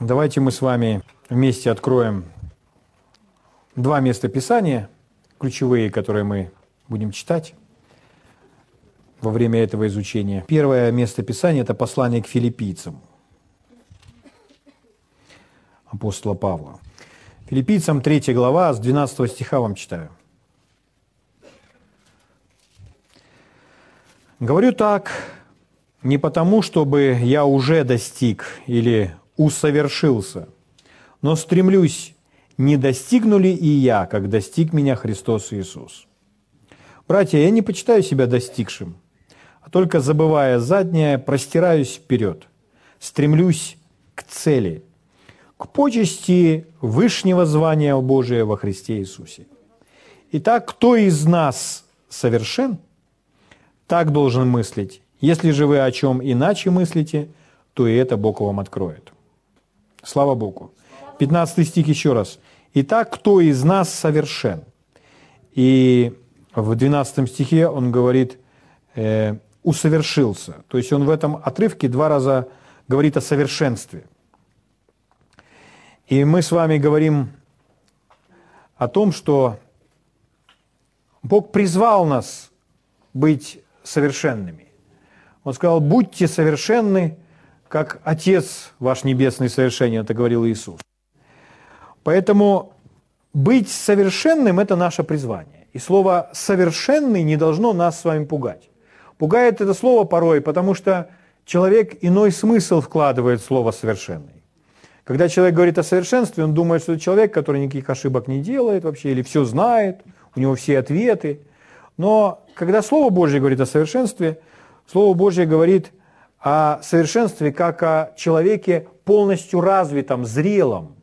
Давайте мы с вами вместе откроем два места Писания, ключевые, которые мы будем читать во время этого изучения. Первое место Писания – это послание к филиппийцам апостола Павла. Филиппийцам 3 глава, с 12 стиха вам читаю. Говорю так не потому, чтобы я уже достиг или усовершился, но стремлюсь, не достигну ли и я, как достиг меня Христос Иисус. Братья, я не почитаю себя достигшим, а только забывая заднее, простираюсь вперед, стремлюсь к цели, к почести вышнего звания Божия во Христе Иисусе. Итак, кто из нас совершен, так должен мыслить. Если же вы о чем иначе мыслите, то и это Бог вам откроет. Слава Богу. 15 стих еще раз. Итак, кто из нас совершен? И в 12 стихе он говорит, э, усовершился. То есть он в этом отрывке два раза говорит о совершенстве – и мы с вами говорим о том, что Бог призвал нас быть совершенными. Он сказал, будьте совершенны, как Отец ваш Небесный совершенен, это говорил Иисус. Поэтому быть совершенным – это наше призвание. И слово «совершенный» не должно нас с вами пугать. Пугает это слово порой, потому что человек иной смысл вкладывает в слово «совершенный». Когда человек говорит о совершенстве, он думает, что это человек, который никаких ошибок не делает вообще, или все знает, у него все ответы. Но когда Слово Божье говорит о совершенстве, Слово Божье говорит о совершенстве как о человеке полностью развитом, зрелом.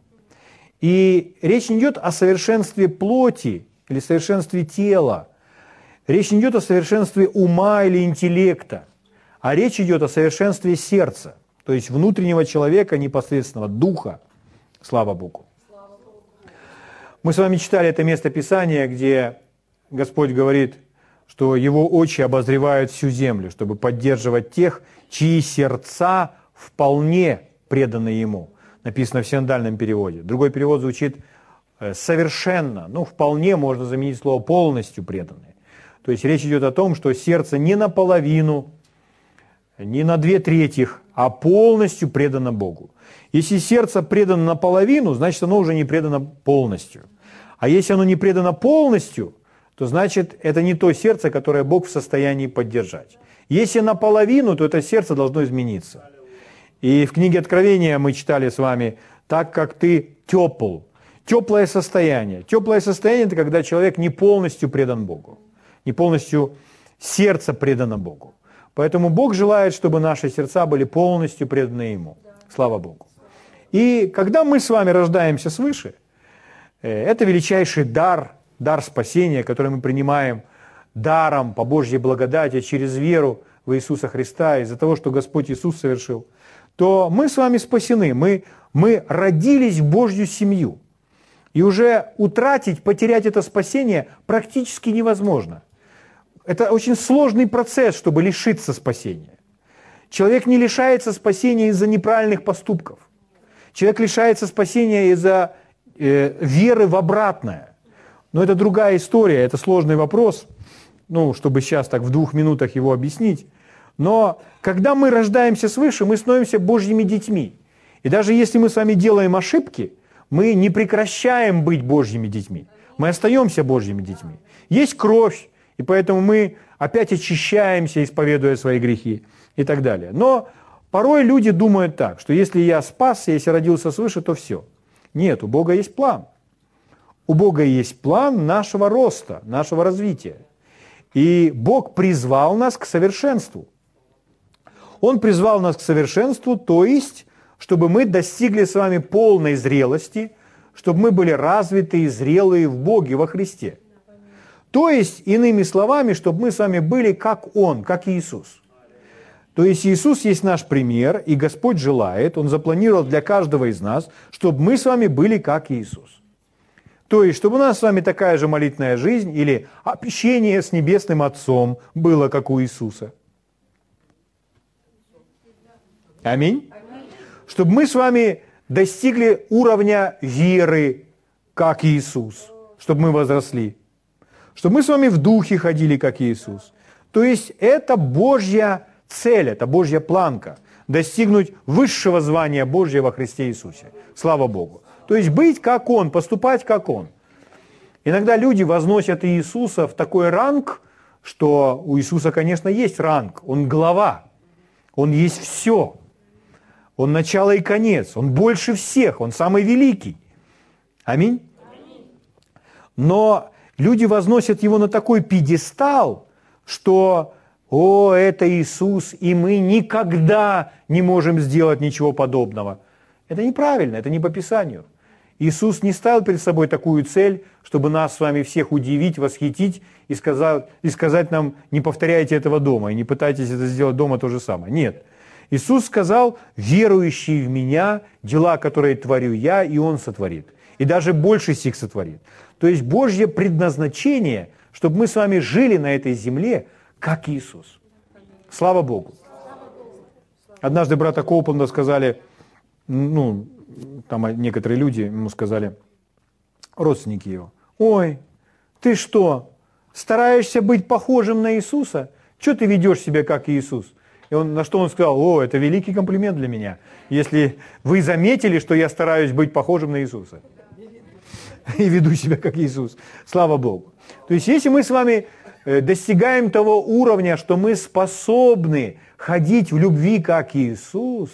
И речь не идет о совершенстве плоти или совершенстве тела. Речь не идет о совершенстве ума или интеллекта, а речь идет о совершенстве сердца то есть внутреннего человека, непосредственного духа. Слава Богу. Мы с вами читали это место Писания, где Господь говорит, что Его очи обозревают всю землю, чтобы поддерживать тех, чьи сердца вполне преданы Ему. Написано в синдальном переводе. Другой перевод звучит э, совершенно, ну, вполне можно заменить слово полностью преданные. То есть речь идет о том, что сердце не наполовину, не на две трети, а полностью предано Богу. Если сердце предано наполовину, значит оно уже не предано полностью. А если оно не предано полностью, то значит это не то сердце, которое Бог в состоянии поддержать. Если наполовину, то это сердце должно измениться. И в книге Откровения мы читали с вами, так как ты тепл, теплое состояние. Теплое состояние – это когда человек не полностью предан Богу, не полностью сердце предано Богу. Поэтому Бог желает, чтобы наши сердца были полностью преданы Ему. Слава Богу. И когда мы с вами рождаемся свыше, э, это величайший дар, дар спасения, который мы принимаем даром по Божьей благодати через веру в Иисуса Христа, из-за того, что Господь Иисус совершил, то мы с вами спасены, мы, мы родились в Божью семью. И уже утратить, потерять это спасение практически невозможно – это очень сложный процесс, чтобы лишиться спасения. Человек не лишается спасения из-за неправильных поступков. Человек лишается спасения из-за э, веры в обратное. Но это другая история, это сложный вопрос, ну, чтобы сейчас так в двух минутах его объяснить. Но когда мы рождаемся свыше, мы становимся Божьими детьми. И даже если мы с вами делаем ошибки, мы не прекращаем быть Божьими детьми. Мы остаемся Божьими детьми. Есть кровь, и поэтому мы опять очищаемся, исповедуя свои грехи и так далее. Но порой люди думают так, что если я спасся, если родился свыше, то все. Нет, у Бога есть план. У Бога есть план нашего роста, нашего развития. И Бог призвал нас к совершенству. Он призвал нас к совершенству, то есть, чтобы мы достигли с вами полной зрелости, чтобы мы были развитые и зрелые в Боге, во Христе. То есть, иными словами, чтобы мы с вами были как Он, как Иисус. То есть Иисус есть наш пример, и Господь желает, Он запланировал для каждого из нас, чтобы мы с вами были как Иисус. То есть, чтобы у нас с вами такая же молитвенная жизнь или общение с Небесным Отцом было, как у Иисуса. Аминь. Чтобы мы с вами достигли уровня веры, как Иисус, чтобы мы возросли. Чтобы мы с вами в духе ходили, как Иисус. То есть это Божья цель, это Божья планка. Достигнуть высшего звания Божьего во Христе Иисусе. Слава Богу. То есть быть как Он, поступать как Он. Иногда люди возносят Иисуса в такой ранг, что у Иисуса, конечно, есть ранг. Он глава. Он есть все. Он начало и конец. Он больше всех. Он самый великий. Аминь. Но люди возносят его на такой пьедестал, что «О, это Иисус, и мы никогда не можем сделать ничего подобного». Это неправильно, это не по Писанию. Иисус не ставил перед собой такую цель, чтобы нас с вами всех удивить, восхитить и сказать, и сказать нам, не повторяйте этого дома, и не пытайтесь это сделать дома то же самое. Нет. Иисус сказал, верующий в Меня, дела, которые творю Я, и Он сотворит. И даже больше сих сотворит. То есть Божье предназначение, чтобы мы с вами жили на этой земле, как Иисус. Слава Богу. Однажды брата Коупленда сказали, ну, там некоторые люди ему сказали, родственники его, ой, ты что, стараешься быть похожим на Иисуса? Что ты ведешь себя как Иисус? И он, на что он сказал, о, это великий комплимент для меня, если вы заметили, что я стараюсь быть похожим на Иисуса. И веду себя как Иисус. Слава Богу. То есть, если мы с вами э, достигаем того уровня, что мы способны ходить в любви, как Иисус,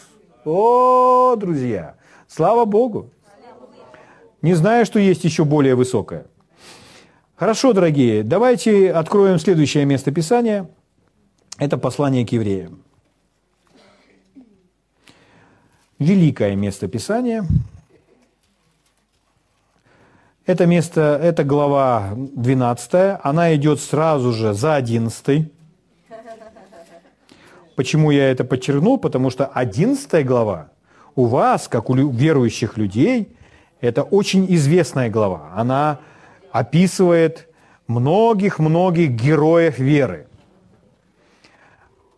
о, друзья, Слава Богу. Не знаю, что есть еще более высокое. Хорошо, дорогие, давайте откроем следующее место Писания. Это послание к евреям. Великое место Писания. Это место, это глава 12, она идет сразу же за 11. Почему я это подчеркнул? Потому что 11 глава у вас, как у верующих людей, это очень известная глава. Она описывает многих-многих героев веры.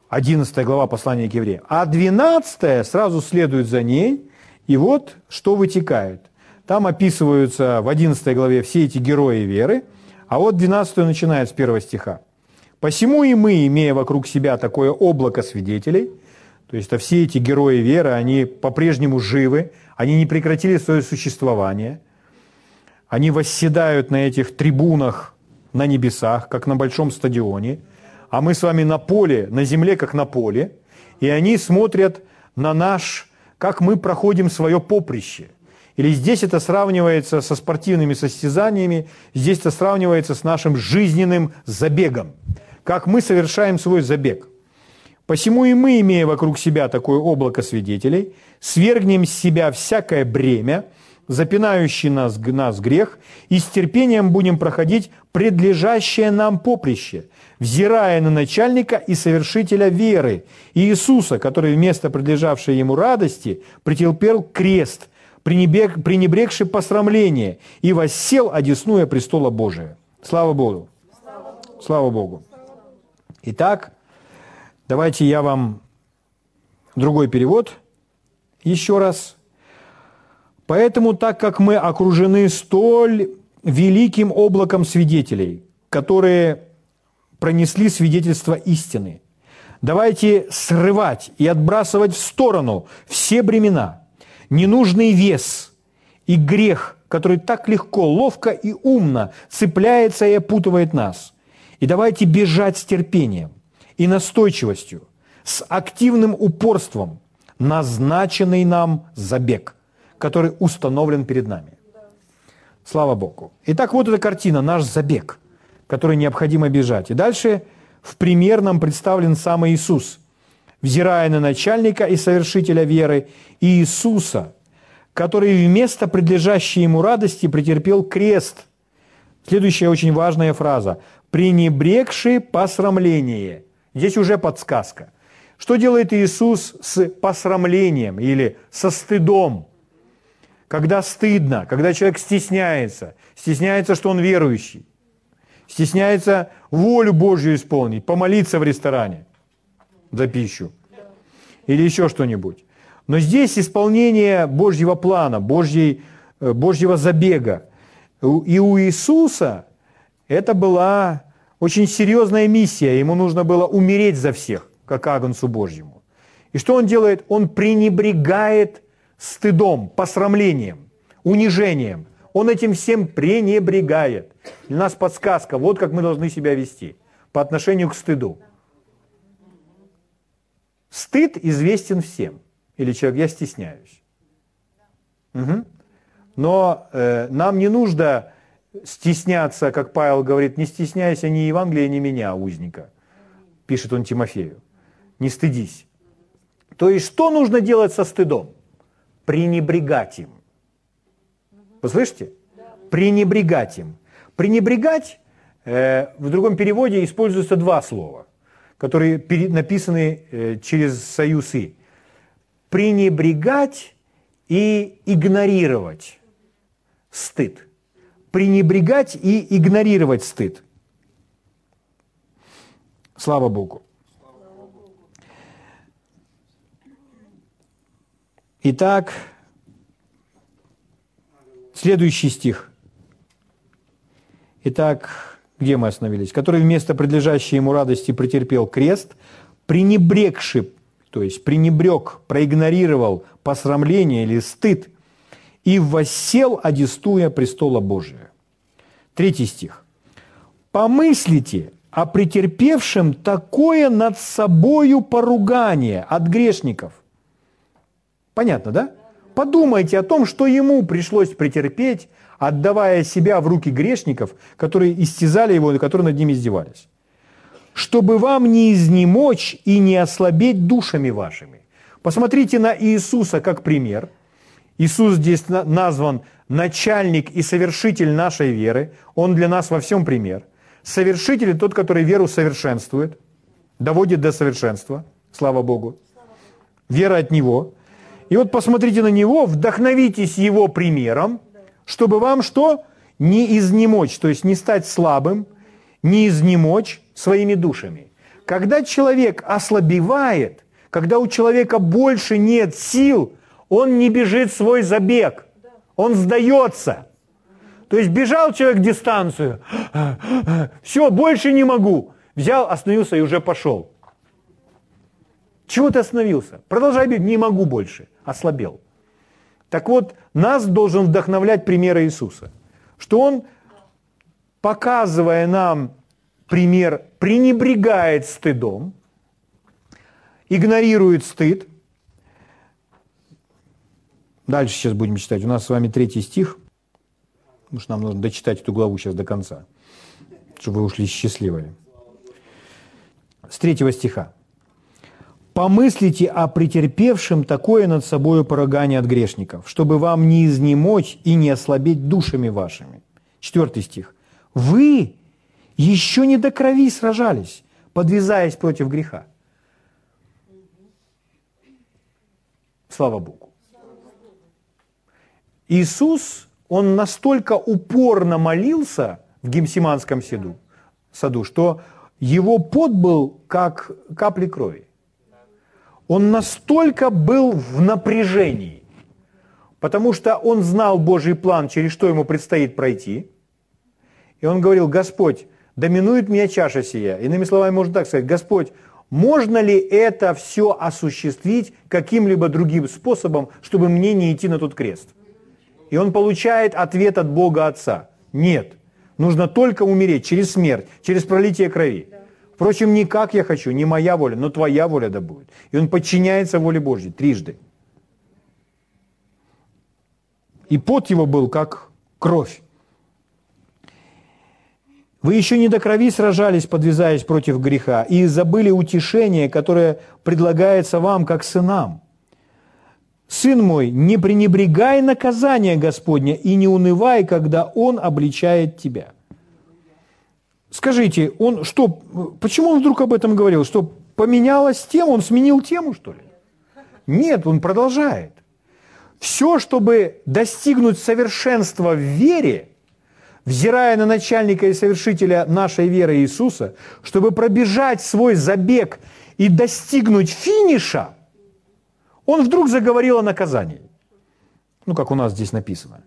11 глава послания к евреям. А 12 сразу следует за ней, и вот что вытекает. Там описываются в 11 главе все эти герои веры, а вот 12 начинает с первого стиха. «Посему и мы, имея вокруг себя такое облако свидетелей, то есть это все эти герои веры, они по-прежнему живы, они не прекратили свое существование, они восседают на этих трибунах на небесах, как на большом стадионе, а мы с вами на поле, на земле, как на поле, и они смотрят на наш, как мы проходим свое поприще. Или здесь это сравнивается со спортивными состязаниями, здесь это сравнивается с нашим жизненным забегом, как мы совершаем свой забег. Посему и мы, имея вокруг себя такое облако свидетелей, свергнем с себя всякое бремя, запинающий нас, нас грех, и с терпением будем проходить предлежащее нам поприще, взирая на начальника и совершителя веры, Иисуса, который вместо предлежавшей ему радости претерпел крест, пренебрег, пренебрегший посрамление, и воссел, одесную престола Божия. Слава Богу! Слава Богу! Итак, Давайте я вам другой перевод еще раз. Поэтому, так как мы окружены столь великим облаком свидетелей, которые пронесли свидетельство истины, давайте срывать и отбрасывать в сторону все бремена, ненужный вес и грех, который так легко, ловко и умно цепляется и опутывает нас. И давайте бежать с терпением и настойчивостью, с активным упорством назначенный нам забег, который установлен перед нами. Слава Богу. Итак, вот эта картина, наш забег, который необходимо бежать. И дальше в пример нам представлен сам Иисус, взирая на начальника и совершителя веры Иисуса, который вместо предлежащей ему радости претерпел крест. Следующая очень важная фраза. «Пренебрегший посрамление» Здесь уже подсказка. Что делает Иисус с посрамлением или со стыдом? Когда стыдно, когда человек стесняется, стесняется, что он верующий, стесняется волю Божью исполнить, помолиться в ресторане за пищу или еще что-нибудь. Но здесь исполнение Божьего плана, Божьей, э, Божьего забега. И у Иисуса это была очень серьезная миссия. Ему нужно было умереть за всех, как Агнцу Божьему. И что он делает? Он пренебрегает стыдом, посрамлением, унижением. Он этим всем пренебрегает. Для нас подсказка, вот как мы должны себя вести по отношению к стыду. Стыд известен всем. Или человек, я стесняюсь. Угу. Но э, нам не нужно стесняться, как Павел говорит, не стесняйся ни Евангелия, ни меня, узника. Пишет он Тимофею. Не стыдись. То есть, что нужно делать со стыдом? Пренебрегать им. Вы слышите? Пренебрегать им. Пренебрегать э, в другом переводе используются два слова, которые написаны э, через союз «и». Пренебрегать и игнорировать стыд. Пренебрегать и игнорировать стыд. Слава Богу. Итак, следующий стих. Итак, где мы остановились? Который вместо предлежащей ему радости претерпел крест, пренебрегший, то есть пренебрег, проигнорировал посрамление или стыд, и воссел, одестуя престола Божия. Третий стих. «Помыслите о претерпевшем такое над собою поругание от грешников». Понятно, да? Подумайте о том, что ему пришлось претерпеть, отдавая себя в руки грешников, которые истязали его и которые над ним издевались. Чтобы вам не изнемочь и не ослабеть душами вашими. Посмотрите на Иисуса как пример. Иисус здесь назван начальник и совершитель нашей веры. Он для нас во всем пример. Совершитель – тот, который веру совершенствует, доводит до совершенства. Слава Богу. Вера от Него. И вот посмотрите на Него, вдохновитесь Его примером – чтобы вам что? Не изнемочь, то есть не стать слабым, не изнемочь своими душами. Когда человек ослабевает, когда у человека больше нет сил, он не бежит свой забег, он сдается. То есть бежал человек дистанцию, все, больше не могу. Взял, остановился и уже пошел. Чего ты остановился? Продолжай бегать, не могу больше, ослабел. Так вот, нас должен вдохновлять пример Иисуса, что Он, показывая нам пример, пренебрегает стыдом, игнорирует стыд. Дальше сейчас будем читать. У нас с вами третий стих. Потому что нам нужно дочитать эту главу сейчас до конца, чтобы вы ушли счастливыми. С третьего стиха. Помыслите о претерпевшем такое над собою порогание от грешников, чтобы вам не изнемочь и не ослабеть душами вашими. Четвертый стих. Вы еще не до крови сражались, подвязаясь против греха. Слава Богу. Иисус, Он настолько упорно молился в Гемсиманском саду, саду, что его пот был как капли крови он настолько был в напряжении, потому что он знал Божий план, через что ему предстоит пройти. И он говорил, Господь, доминует меня чаша сия. Иными словами, можно так сказать, Господь, можно ли это все осуществить каким-либо другим способом, чтобы мне не идти на тот крест? И он получает ответ от Бога Отца. Нет. Нужно только умереть через смерть, через пролитие крови. Впрочем, не как я хочу, не моя воля, но твоя воля да будет. И он подчиняется воле Божьей трижды. И пот его был как кровь. Вы еще не до крови сражались, подвязаясь против греха, и забыли утешение, которое предлагается вам как сынам. Сын мой, не пренебрегай наказания Господня и не унывай, когда Он обличает тебя – Скажите, он что, почему он вдруг об этом говорил? Что поменялась тема, он сменил тему, что ли? Нет, он продолжает. Все, чтобы достигнуть совершенства в вере, взирая на начальника и совершителя нашей веры Иисуса, чтобы пробежать свой забег и достигнуть финиша, Он вдруг заговорил о наказании. Ну, как у нас здесь написано.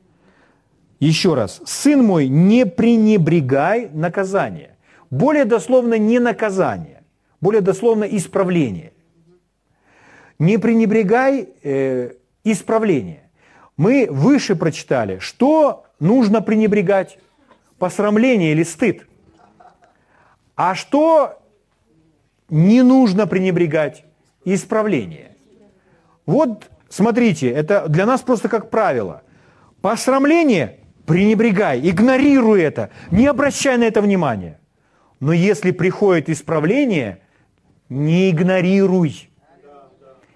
Еще раз. «Сын мой, не пренебрегай наказание». Более дословно не наказание, более дословно исправление. Не пренебрегай э, исправление. Мы выше прочитали, что нужно пренебрегать? Посрамление или стыд. А что не нужно пренебрегать? Исправление. Вот смотрите, это для нас просто как правило. Посрамление – пренебрегай, игнорируй это, не обращай на это внимания. Но если приходит исправление, не игнорируй,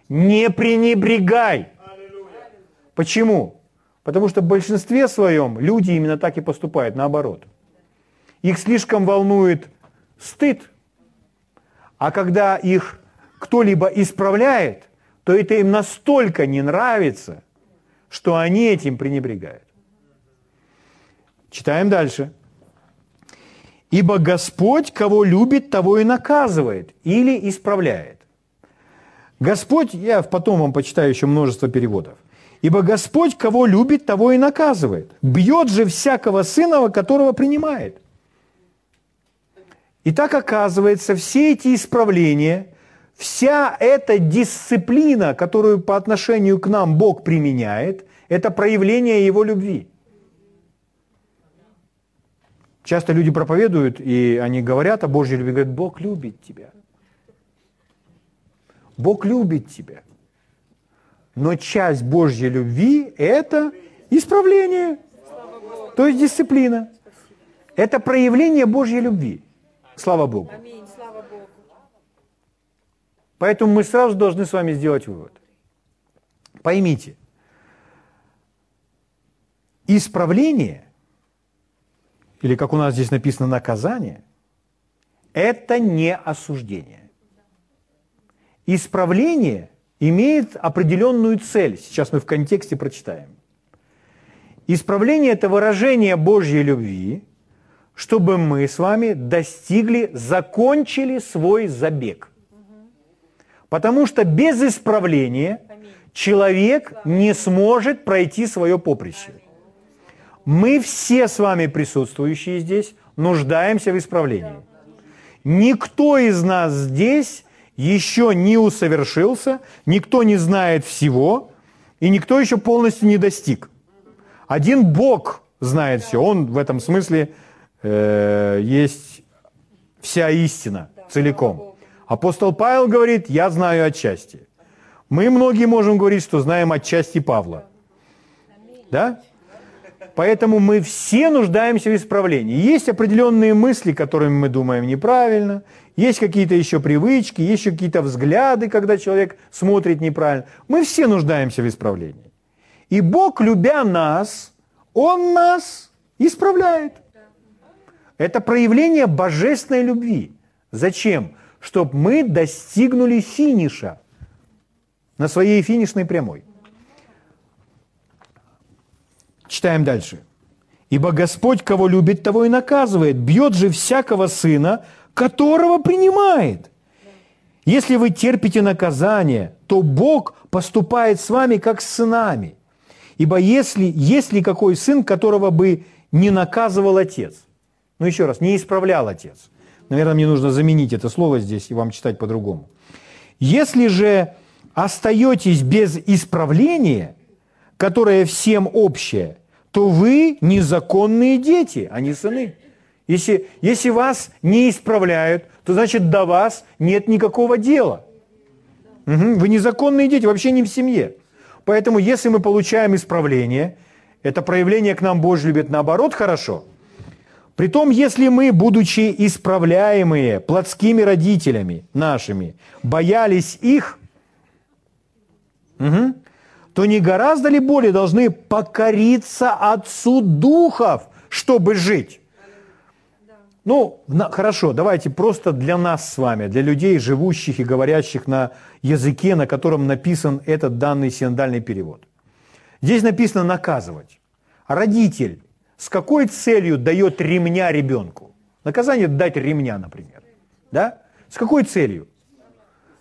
не пренебрегай. Почему? Потому что в большинстве своем люди именно так и поступают, наоборот. Их слишком волнует стыд, а когда их кто-либо исправляет, то это им настолько не нравится, что они этим пренебрегают. Читаем дальше. Ибо Господь, кого любит, того и наказывает или исправляет. Господь, я потом вам почитаю еще множество переводов. Ибо Господь, кого любит, того и наказывает. Бьет же всякого сына, которого принимает. И так оказывается, все эти исправления, вся эта дисциплина, которую по отношению к нам Бог применяет, это проявление Его любви. Часто люди проповедуют, и они говорят о Божьей любви, говорят, Бог любит тебя. Бог любит тебя. Но часть Божьей любви – это исправление, то есть дисциплина. Это проявление Божьей любви. Слава Богу. Поэтому мы сразу должны с вами сделать вывод. Поймите, исправление – или как у нас здесь написано наказание, это не осуждение. Исправление имеет определенную цель. Сейчас мы в контексте прочитаем. Исправление – это выражение Божьей любви, чтобы мы с вами достигли, закончили свой забег. Потому что без исправления человек не сможет пройти свое поприще. Мы все с вами присутствующие здесь нуждаемся в исправлении. Никто из нас здесь еще не усовершился, никто не знает всего, и никто еще полностью не достиг. Один Бог знает все, Он в этом смысле э, есть вся истина целиком. Апостол Павел говорит, я знаю отчасти. Мы многие можем говорить, что знаем отчасти Павла. Да? Поэтому мы все нуждаемся в исправлении. Есть определенные мысли, которыми мы думаем неправильно, есть какие-то еще привычки, есть еще какие-то взгляды, когда человек смотрит неправильно. Мы все нуждаемся в исправлении. И Бог, любя нас, Он нас исправляет. Это проявление божественной любви. Зачем? Чтобы мы достигнули финиша на своей финишной прямой. Читаем дальше. «Ибо Господь, кого любит, того и наказывает, бьет же всякого сына, которого принимает. Если вы терпите наказание, то Бог поступает с вами, как с сынами. Ибо если, есть ли какой сын, которого бы не наказывал отец? Ну, еще раз, не исправлял отец. Наверное, мне нужно заменить это слово здесь и вам читать по-другому. Если же остаетесь без исправления, которое всем общее, то вы незаконные дети, а не сыны. Если, если вас не исправляют, то значит до вас нет никакого дела. Угу. Вы незаконные дети, вообще не в семье. Поэтому если мы получаем исправление, это проявление к нам Божьей любит наоборот хорошо. Притом, если мы, будучи исправляемые плотскими родителями нашими, боялись их, угу, то не гораздо ли более должны покориться Отцу Духов, чтобы жить? Ну, на, хорошо, давайте просто для нас с вами, для людей, живущих и говорящих на языке, на котором написан этот данный синодальный перевод. Здесь написано «наказывать». Родитель с какой целью дает ремня ребенку? Наказание дать ремня, например. Да? С какой целью?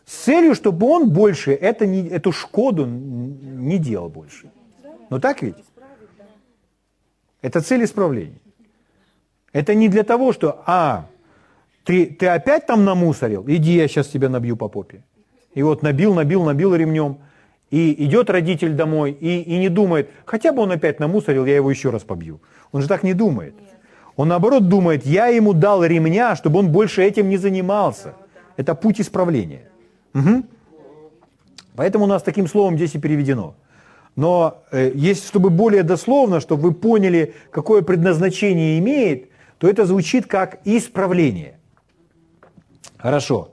С целью, чтобы он больше это не, эту шкоду не делал больше. Ну так ведь? Это цель исправления. Это не для того, что, а, ты, ты опять там намусорил, иди, я сейчас тебя набью по попе. И вот набил, набил, набил ремнем. И идет родитель домой и, и не думает, хотя бы он опять намусорил, я его еще раз побью. Он же так не думает. Он наоборот думает, я ему дал ремня, чтобы он больше этим не занимался. Это путь исправления. Угу. Поэтому у нас таким словом здесь и переведено. Но э, есть, чтобы более дословно, чтобы вы поняли, какое предназначение имеет, то это звучит как исправление. Хорошо.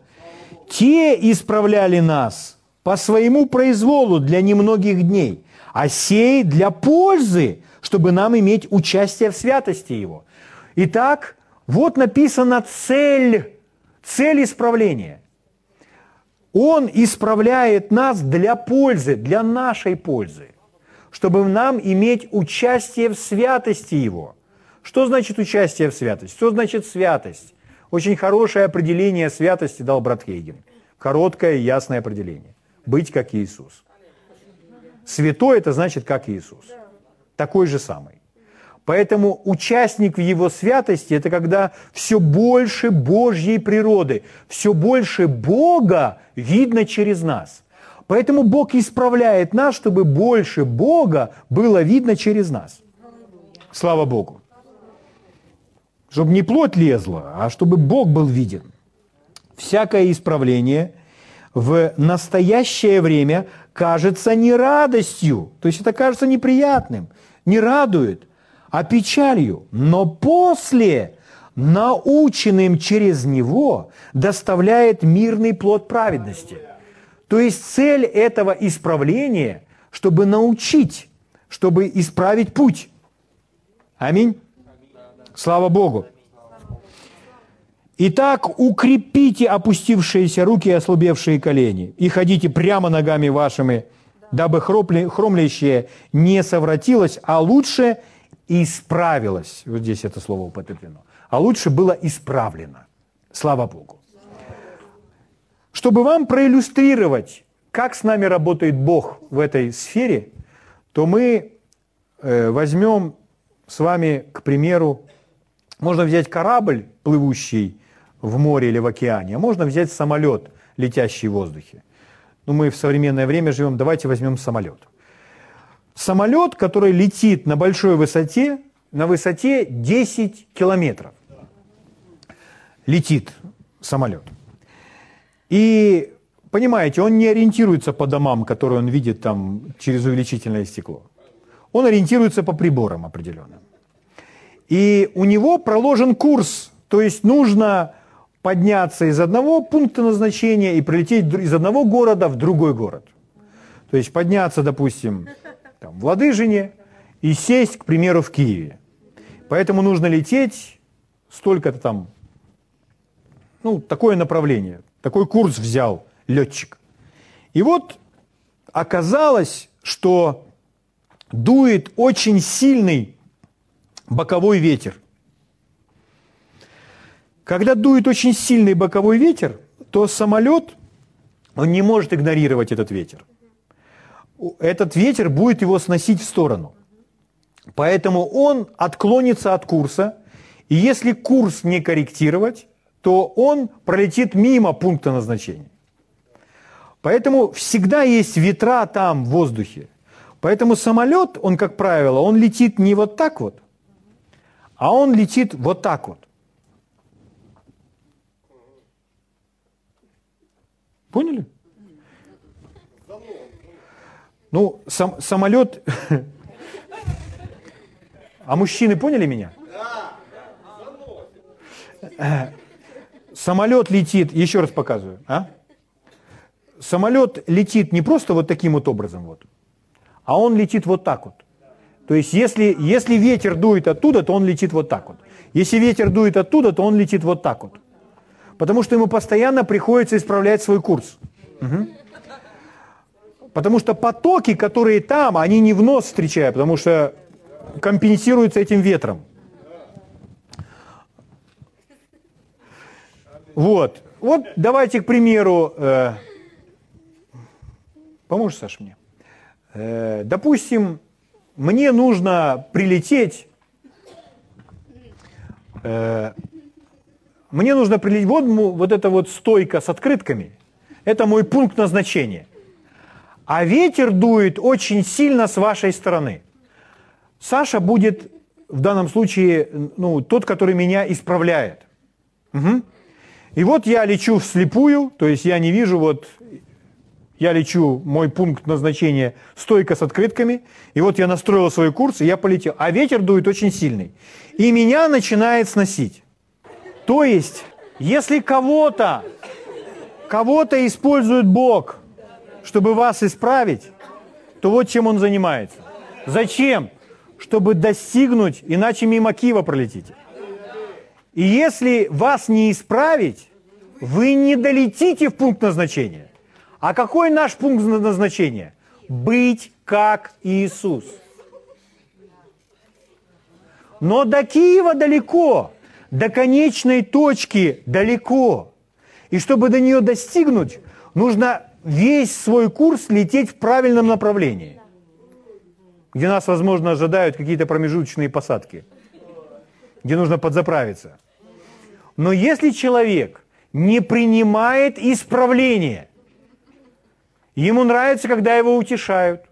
Те исправляли нас по своему произволу для немногих дней, а сей для пользы, чтобы нам иметь участие в святости Его. Итак, вот написана цель, цель исправления. Он исправляет нас для пользы, для нашей пользы, чтобы нам иметь участие в святости Его. Что значит участие в святости? Что значит святость? Очень хорошее определение святости дал брат Хейген. Короткое и ясное определение. Быть как Иисус. Святой – это значит как Иисус. Такой же самый. Поэтому участник в его святости – это когда все больше Божьей природы, все больше Бога видно через нас. Поэтому Бог исправляет нас, чтобы больше Бога было видно через нас. Слава Богу. Чтобы не плоть лезла, а чтобы Бог был виден. Всякое исправление в настоящее время кажется не радостью, то есть это кажется неприятным, не радует – а печалью, но после, наученным через него, доставляет мирный плод праведности. То есть цель этого исправления, чтобы научить, чтобы исправить путь. Аминь. Слава Богу. Итак, укрепите опустившиеся руки и ослабевшие колени, и ходите прямо ногами вашими, дабы хромлящее не совратилось, а лучше – исправилось. Вот здесь это слово употреблено. А лучше было исправлено. Слава Богу. Чтобы вам проиллюстрировать, как с нами работает Бог в этой сфере, то мы э, возьмем с вами, к примеру, можно взять корабль, плывущий в море или в океане, а можно взять самолет, летящий в воздухе. Ну, мы в современное время живем, давайте возьмем самолет – самолет, который летит на большой высоте, на высоте 10 километров. Летит самолет. И, понимаете, он не ориентируется по домам, которые он видит там через увеличительное стекло. Он ориентируется по приборам определенным. И у него проложен курс, то есть нужно подняться из одного пункта назначения и прилететь из одного города в другой город. То есть подняться, допустим, там, в Ладыжине и сесть, к примеру, в Киеве. Поэтому нужно лететь столько-то там, ну, такое направление, такой курс взял летчик. И вот оказалось, что дует очень сильный боковой ветер. Когда дует очень сильный боковой ветер, то самолет, он не может игнорировать этот ветер этот ветер будет его сносить в сторону. Поэтому он отклонится от курса, и если курс не корректировать, то он пролетит мимо пункта назначения. Поэтому всегда есть ветра там в воздухе. Поэтому самолет, он, как правило, он летит не вот так вот, а он летит вот так вот. Поняли? Ну, сам, самолет... А мужчины поняли меня? Самолет летит, еще раз показываю, а? Самолет летит не просто вот таким вот образом вот, а он летит вот так вот. То есть если, если ветер дует оттуда, то он летит вот так вот. Если ветер дует оттуда, то он летит вот так вот. Потому что ему постоянно приходится исправлять свой курс. Угу. Потому что потоки, которые там, они не в нос встречают, потому что компенсируются этим ветром. Вот. Вот давайте, к примеру, э, Поможешь, Саша, мне? Э, допустим, мне нужно прилететь, э, мне нужно прилететь, вот, вот эта вот стойка с открытками, это мой пункт назначения. А ветер дует очень сильно с вашей стороны. Саша будет в данном случае ну, тот, который меня исправляет. Угу. И вот я лечу вслепую, то есть я не вижу вот я лечу, мой пункт назначения стойка с открытками, и вот я настроил свой курс, и я полетел. А ветер дует очень сильный. И меня начинает сносить. То есть, если кого-то, кого-то использует Бог, чтобы вас исправить, то вот чем он занимается. Зачем? Чтобы достигнуть, иначе мимо Киева пролетите. И если вас не исправить, вы не долетите в пункт назначения. А какой наш пункт назначения? Быть как Иисус. Но до Киева далеко, до конечной точки далеко. И чтобы до нее достигнуть, нужно весь свой курс лететь в правильном направлении, где нас, возможно, ожидают какие-то промежуточные посадки, где нужно подзаправиться. Но если человек не принимает исправление – Ему нравится, когда его утешают.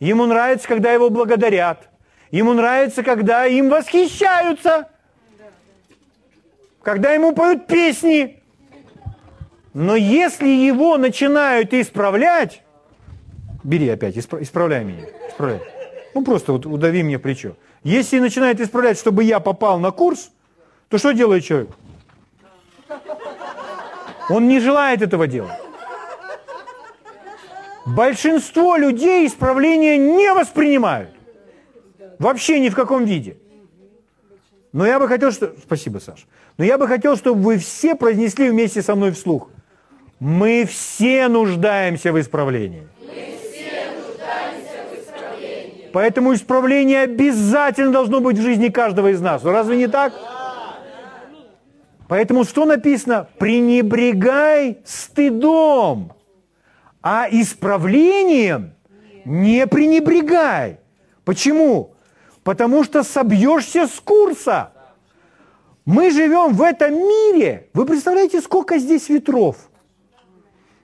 Ему нравится, когда его благодарят. Ему нравится, когда им восхищаются. Когда ему поют песни. Но если его начинают исправлять, бери опять, исправляй меня, исправляй. Ну просто вот удави мне плечо. Если начинает исправлять, чтобы я попал на курс, то что делает человек? Он не желает этого делать. Большинство людей исправления не воспринимают. Вообще ни в каком виде. Но я бы хотел, что... Спасибо, Саша. Но я бы хотел, чтобы вы все произнесли вместе со мной вслух. Мы все нуждаемся в исправлении. Мы все нуждаемся в исправлении. Поэтому исправление обязательно должно быть в жизни каждого из нас. Разве не так? Поэтому что написано? Пренебрегай стыдом а исправлением не пренебрегай. Почему? Потому что собьешься с курса. Мы живем в этом мире. Вы представляете, сколько здесь ветров?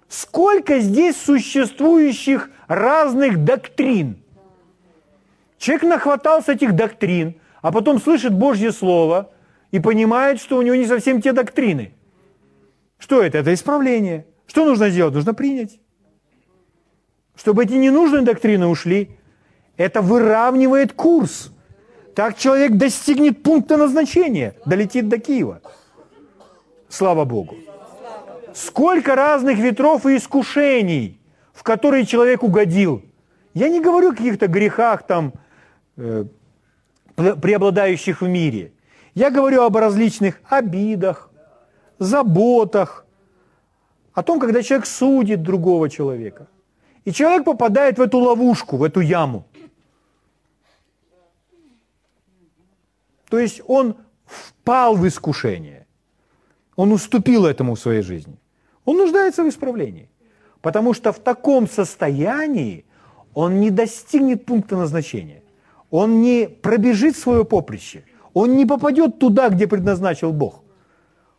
Сколько здесь существующих разных доктрин? Человек нахватался этих доктрин, а потом слышит Божье Слово и понимает, что у него не совсем те доктрины. Что это? Это исправление. Что нужно сделать? Нужно принять чтобы эти ненужные доктрины ушли. Это выравнивает курс. Так человек достигнет пункта назначения, долетит до Киева. Слава Богу. Сколько разных ветров и искушений, в которые человек угодил. Я не говорю о каких-то грехах там, э, преобладающих в мире. Я говорю об различных обидах, заботах, о том, когда человек судит другого человека. И человек попадает в эту ловушку, в эту яму. То есть он впал в искушение. Он уступил этому в своей жизни. Он нуждается в исправлении. Потому что в таком состоянии он не достигнет пункта назначения. Он не пробежит свое поприще. Он не попадет туда, где предназначил Бог.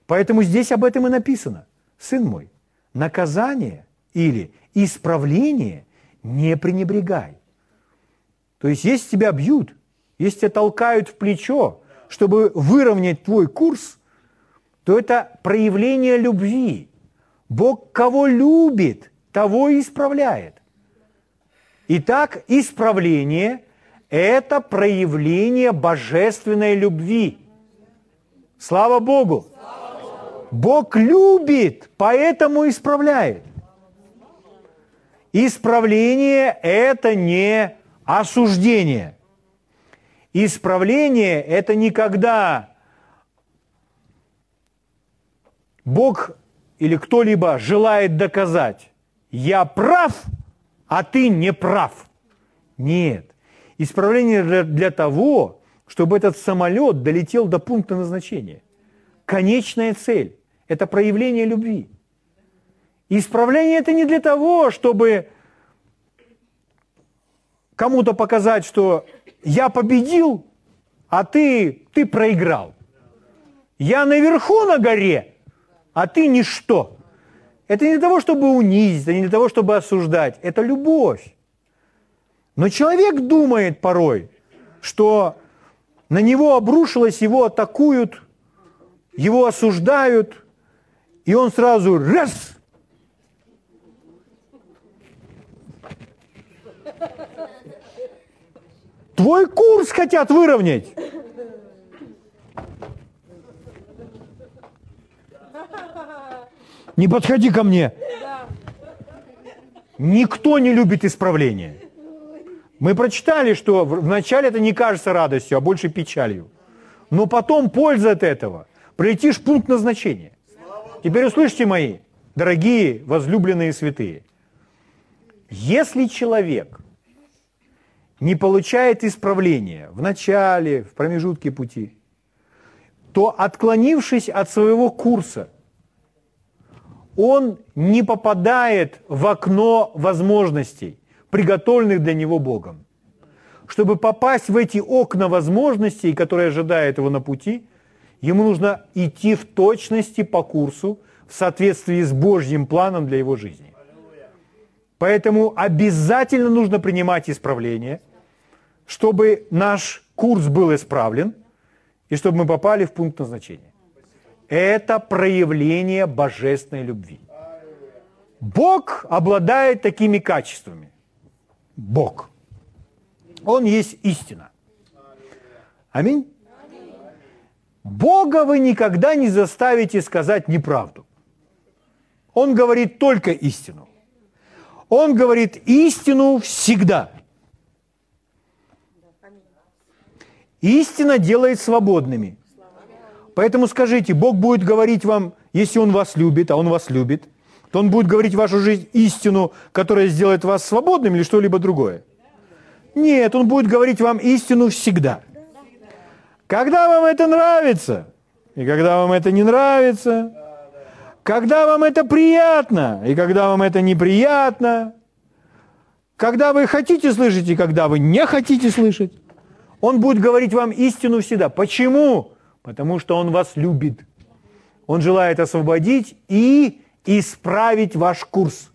Поэтому здесь об этом и написано. Сын мой, наказание или исправление не пренебрегай. То есть, если тебя бьют, если тебя толкают в плечо, чтобы выровнять твой курс, то это проявление любви. Бог кого любит, того и исправляет. Итак, исправление – это проявление божественной любви. Слава Богу! Бог любит, поэтому исправляет. Исправление – это не осуждение. Исправление – это не когда Бог или кто-либо желает доказать, я прав, а ты не прав. Нет. Исправление для, для того, чтобы этот самолет долетел до пункта назначения. Конечная цель – это проявление любви. Исправление это не для того, чтобы кому-то показать, что я победил, а ты, ты проиграл. Я наверху на горе, а ты ничто. Это не для того, чтобы унизить, это не для того, чтобы осуждать. Это любовь. Но человек думает порой, что на него обрушилось, его атакуют, его осуждают, и он сразу раз Твой курс хотят выровнять. Не подходи ко мне. Никто не любит исправления. Мы прочитали, что вначале это не кажется радостью, а больше печалью. Но потом польза от этого. Пройти пункт назначения. Теперь услышьте мои, дорогие, возлюбленные святые. Если человек не получает исправления в начале, в промежутке пути, то отклонившись от своего курса, он не попадает в окно возможностей, приготовленных для него Богом. Чтобы попасть в эти окна возможностей, которые ожидают его на пути, ему нужно идти в точности по курсу в соответствии с Божьим планом для его жизни. Поэтому обязательно нужно принимать исправление, чтобы наш курс был исправлен и чтобы мы попали в пункт назначения. Это проявление божественной любви. Бог обладает такими качествами. Бог. Он есть истина. Аминь. Бога вы никогда не заставите сказать неправду. Он говорит только истину. Он говорит истину всегда. Истина делает свободными. Поэтому скажите, Бог будет говорить вам, если Он вас любит, а Он вас любит, то Он будет говорить вашу жизнь истину, которая сделает вас свободным или что-либо другое. Нет, Он будет говорить вам истину всегда. Когда вам это нравится, и когда вам это не нравится, когда вам это приятно, и когда вам это неприятно, когда вы хотите слышать, и когда вы не хотите слышать, Он будет говорить вам истину всегда. Почему? Потому что Он вас любит. Он желает освободить и исправить ваш курс.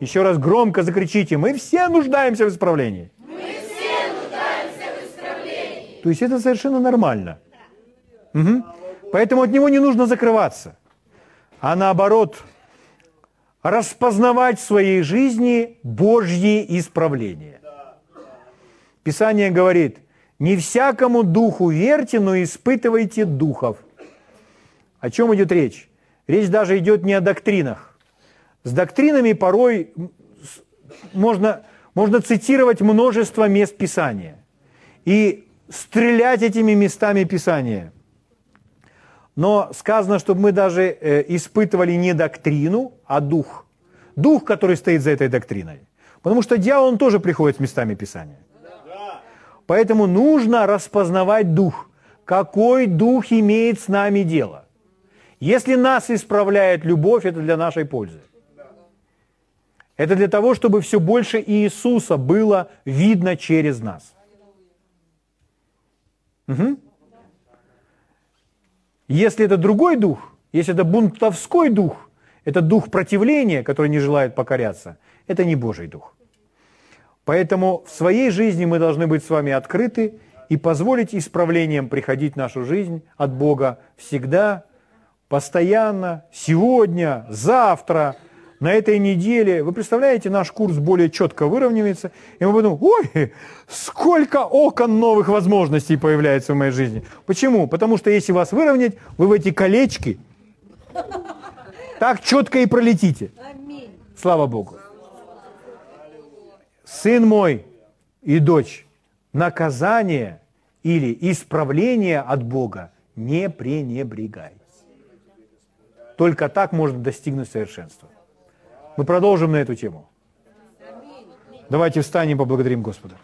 Еще раз громко закричите, мы все нуждаемся в исправлении. Мы все нуждаемся в исправлении. То есть это совершенно нормально. Угу. Поэтому от него не нужно закрываться, а наоборот распознавать в своей жизни Божьи исправления. Писание говорит, не всякому духу верьте, но испытывайте духов. О чем идет речь? Речь даже идет не о доктринах. С доктринами порой можно, можно цитировать множество мест Писания и стрелять этими местами Писания. Но сказано, чтобы мы даже э, испытывали не доктрину, а дух. Дух, который стоит за этой доктриной. Потому что дьявол, он тоже приходит с местами Писания. Поэтому нужно распознавать дух. Какой дух имеет с нами дело? Если нас исправляет любовь, это для нашей пользы. Это для того, чтобы все больше Иисуса было видно через нас. Угу. Если это другой дух, если это бунтовской дух, это дух противления, который не желает покоряться, это не Божий дух. Поэтому в своей жизни мы должны быть с вами открыты и позволить исправлениям приходить в нашу жизнь от Бога всегда, постоянно, сегодня, завтра, на этой неделе. Вы представляете, наш курс более четко выравнивается, и мы подумаем, ой, сколько окон новых возможностей появляется в моей жизни. Почему? Потому что если вас выровнять, вы в эти колечки так четко и пролетите. Слава Богу сын мой и дочь, наказание или исправление от Бога не пренебрегай. Только так можно достигнуть совершенства. Мы продолжим на эту тему. Давайте встанем и поблагодарим Господа.